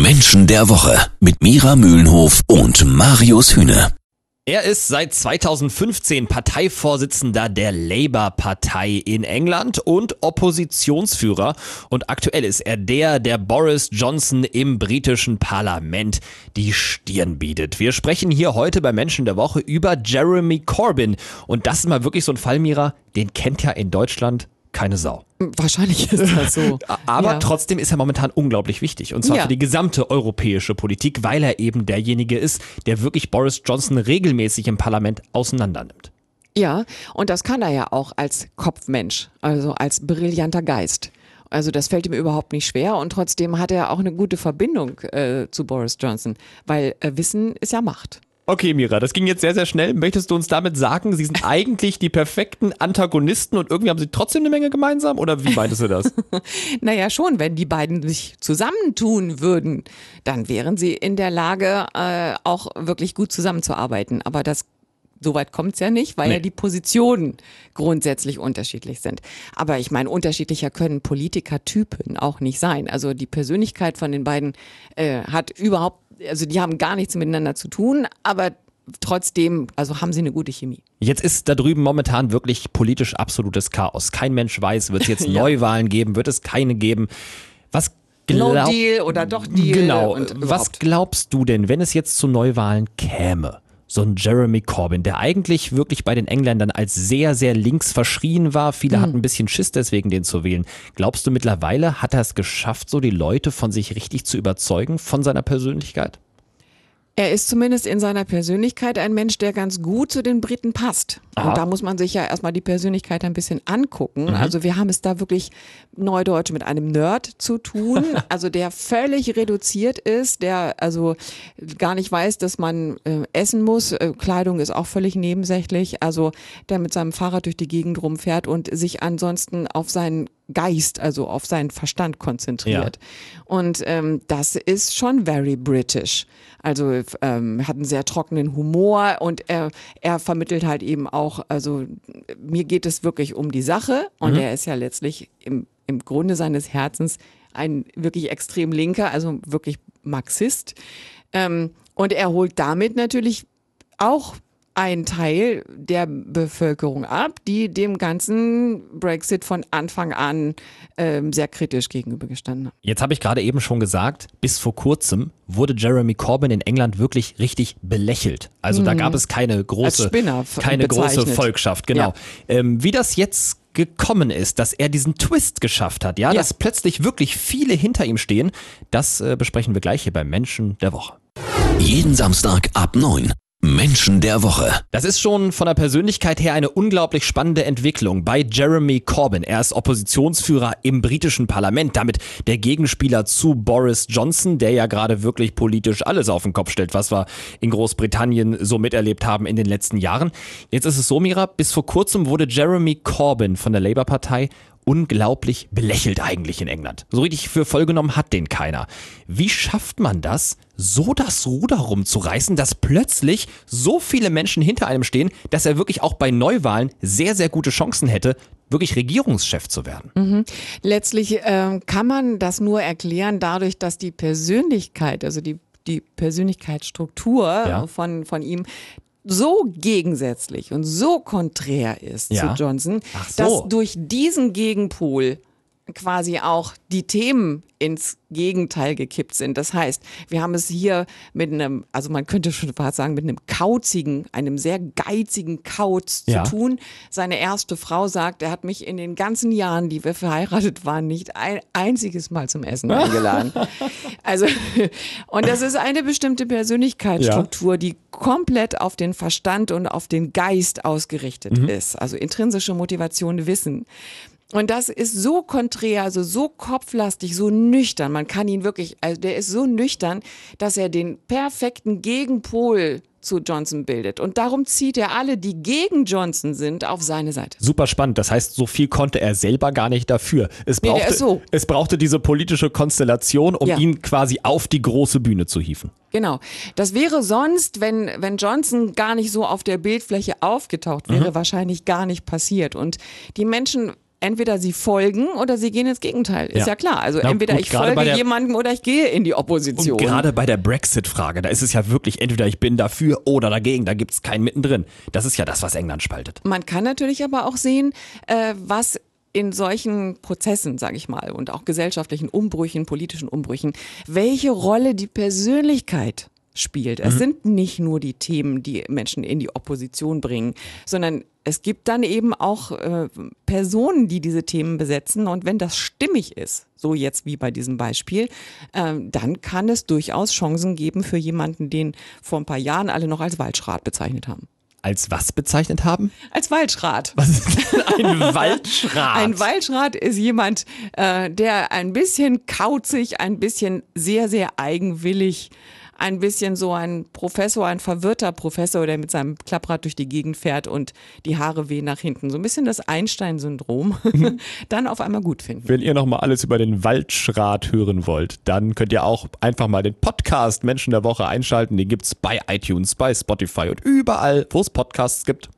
Menschen der Woche mit Mira Mühlenhof und Marius Hühne. Er ist seit 2015 Parteivorsitzender der Labour-Partei in England und Oppositionsführer. Und aktuell ist er der, der Boris Johnson im britischen Parlament die Stirn bietet. Wir sprechen hier heute bei Menschen der Woche über Jeremy Corbyn. Und das ist mal wirklich so ein Fall, Mira, den kennt ja in Deutschland keine Sau. Wahrscheinlich ist das so. Aber Ja. trotzdem ist er momentan unglaublich wichtig. Und zwar Ja. für die gesamte europäische Politik, weil er eben derjenige ist, der wirklich Boris Johnson regelmäßig im Parlament auseinandernimmt. Ja, und das kann er ja auch als Kopfmensch, also als brillanter Geist. Also das fällt ihm überhaupt nicht schwer und trotzdem hat er auch eine gute Verbindung äh, zu Boris Johnson, weil äh, Wissen ist ja Macht. Okay, Mira, das ging jetzt sehr, sehr schnell. Möchtest du uns damit sagen, sie sind eigentlich die perfekten Antagonisten und irgendwie haben sie trotzdem eine Menge gemeinsam? Oder wie meintest du das? Naja, schon, wenn die beiden sich zusammentun würden, dann wären sie in der Lage, äh, auch wirklich gut zusammenzuarbeiten. Aber das Soweit kommt's ja nicht, weil Nee. ja die Positionen grundsätzlich unterschiedlich sind. Aber ich meine, unterschiedlicher können Politikertypen auch nicht sein. Also die Persönlichkeit von den beiden äh, hat überhaupt, also die haben gar nichts miteinander zu tun, aber trotzdem, also haben sie eine gute Chemie. Jetzt ist da drüben momentan wirklich politisch absolutes Chaos. Kein Mensch weiß, wird es jetzt Ja. Neuwahlen geben, wird es keine geben. Was No glaub- Deal oder doch Deal. Genau. Was glaubst du denn, wenn es jetzt zu Neuwahlen käme? So ein Jeremy Corbyn, der eigentlich wirklich bei den Engländern als sehr, sehr links verschrien war. Viele Mhm. hatten ein bisschen Schiss deswegen, den zu wählen. Glaubst du mittlerweile, hat er es geschafft, so die Leute von sich richtig zu überzeugen, von seiner Persönlichkeit? Er ist zumindest in seiner Persönlichkeit ein Mensch, der ganz gut zu den Briten passt. Aha. Und da muss man sich ja erstmal die Persönlichkeit ein bisschen angucken. Also wir haben es da wirklich neudeutsch mit einem Nerd zu tun, also der völlig reduziert ist, der also gar nicht weiß, dass man äh, essen muss. Äh, Kleidung ist auch völlig nebensächlich. Also der mit seinem Fahrrad durch die Gegend rumfährt und sich ansonsten auf seinen Geist, also auf seinen Verstand konzentriert. Und ähm, das ist schon very British. Also ähm, hat einen sehr trockenen Humor und er, er vermittelt halt eben auch, also mir geht es wirklich um die Sache und er ist ja letztlich im, im Grunde seines Herzens ein wirklich extrem linker, also wirklich Marxist. Ähm, und er holt damit natürlich auch einen Teil der Bevölkerung ab, die dem ganzen Brexit von Anfang an ähm, sehr kritisch gegenübergestanden haben. Jetzt habe ich gerade eben schon gesagt, bis vor kurzem wurde Jeremy Corbyn in England wirklich richtig belächelt. Also da gab es keine große, keine große bezeichnet. Volkschaft, genau. Ja. Ähm, wie das jetzt gekommen ist, dass er diesen Twist geschafft hat, ja, Ja. dass plötzlich wirklich viele hinter ihm stehen, das äh, besprechen wir gleich hier beim Menschen der Woche. Jeden Samstag ab 9. Menschen der Woche. Das ist schon von der Persönlichkeit her eine unglaublich spannende Entwicklung bei Jeremy Corbyn. Er ist Oppositionsführer im britischen Parlament, damit der Gegenspieler zu Boris Johnson, der ja gerade wirklich politisch alles auf den Kopf stellt, was wir in Großbritannien so miterlebt haben in den letzten Jahren. Jetzt ist es so, Mira, bis vor kurzem wurde Jeremy Corbyn von der Labour-Partei unglaublich belächelt eigentlich in England. So richtig für voll genommen hat den keiner. Wie schafft man das, so das Ruder rumzureißen, dass plötzlich so viele Menschen hinter einem stehen, dass er wirklich auch bei Neuwahlen sehr, sehr gute Chancen hätte, wirklich Regierungschef zu werden? Letztlich ähm, kann man das nur erklären dadurch, dass die Persönlichkeit, also die, die Persönlichkeitsstruktur Ja. von, von ihm so gegensätzlich und so konträr ist Ja. zu Johnson, so. dass durch diesen Gegenpol quasi auch die Themen ins Gegenteil gekippt sind. Das heißt, wir haben es hier mit einem, also man könnte schon fast sagen, mit einem kauzigen, einem sehr geizigen Kauz Ja. zu tun. Seine erste Frau sagt, er hat mich in den ganzen Jahren, die wir verheiratet waren, nicht ein einziges Mal zum Essen eingeladen. Also, und das ist eine bestimmte Persönlichkeitsstruktur, die komplett auf den Verstand und auf den Geist ausgerichtet ist. Also intrinsische Motivation, Wissen. Und das ist so konträr, also so kopflastig, so nüchtern. Man kann ihn wirklich, also der ist so nüchtern, dass er den perfekten Gegenpol zu Johnson bildet. Und darum zieht er alle, die gegen Johnson sind, auf seine Seite. Super spannend. Das heißt, so viel konnte er selber gar nicht dafür. Es Nee, brauchte, ist so. es brauchte diese politische Konstellation, um Ja. ihn quasi auf die große Bühne zu hieven. Genau. Das wäre sonst, wenn, wenn Johnson gar nicht so auf der Bildfläche aufgetaucht wäre, wahrscheinlich gar nicht passiert. Und die Menschen entweder sie folgen oder sie gehen ins Gegenteil. Ist Ja. ja, klar. Also Na entweder gut, ich folge der- jemandem oder ich gehe in die Opposition. Und gerade bei der Brexit-Frage, da ist es ja wirklich entweder ich bin dafür oder dagegen, da gibt's keinen mittendrin. Das ist ja das, was England spaltet. Man kann natürlich aber auch sehen, äh, was in solchen Prozessen, sage ich mal, und auch gesellschaftlichen Umbrüchen, politischen Umbrüchen, welche Rolle die Persönlichkeit spielt. Es sind nicht nur die Themen, die Menschen in die Opposition bringen, sondern es gibt dann eben auch äh, Personen, die diese Themen besetzen. Und wenn das stimmig ist, so jetzt wie bei diesem Beispiel, ähm, dann kann es durchaus Chancen geben für jemanden, den vor ein paar Jahren alle noch als Waldschrat bezeichnet haben. Als was bezeichnet haben? Als Waldschrat. Was ist denn ein Waldschrat? Ein Waldschrat ist jemand, äh, der ein bisschen kauzig, ein bisschen sehr, sehr eigenwillig, ein bisschen so ein Professor, ein verwirrter Professor, der mit seinem Klapprad durch die Gegend fährt und die Haare wehen nach hinten. So ein bisschen das Einstein-Syndrom. Dann auf einmal gut finden. Wenn ihr nochmal alles über den Waldschrat hören wollt, dann könnt ihr auch einfach mal den Podcast Menschen der Woche einschalten. Den gibt's bei iTunes, bei Spotify und überall, wo es Podcasts gibt.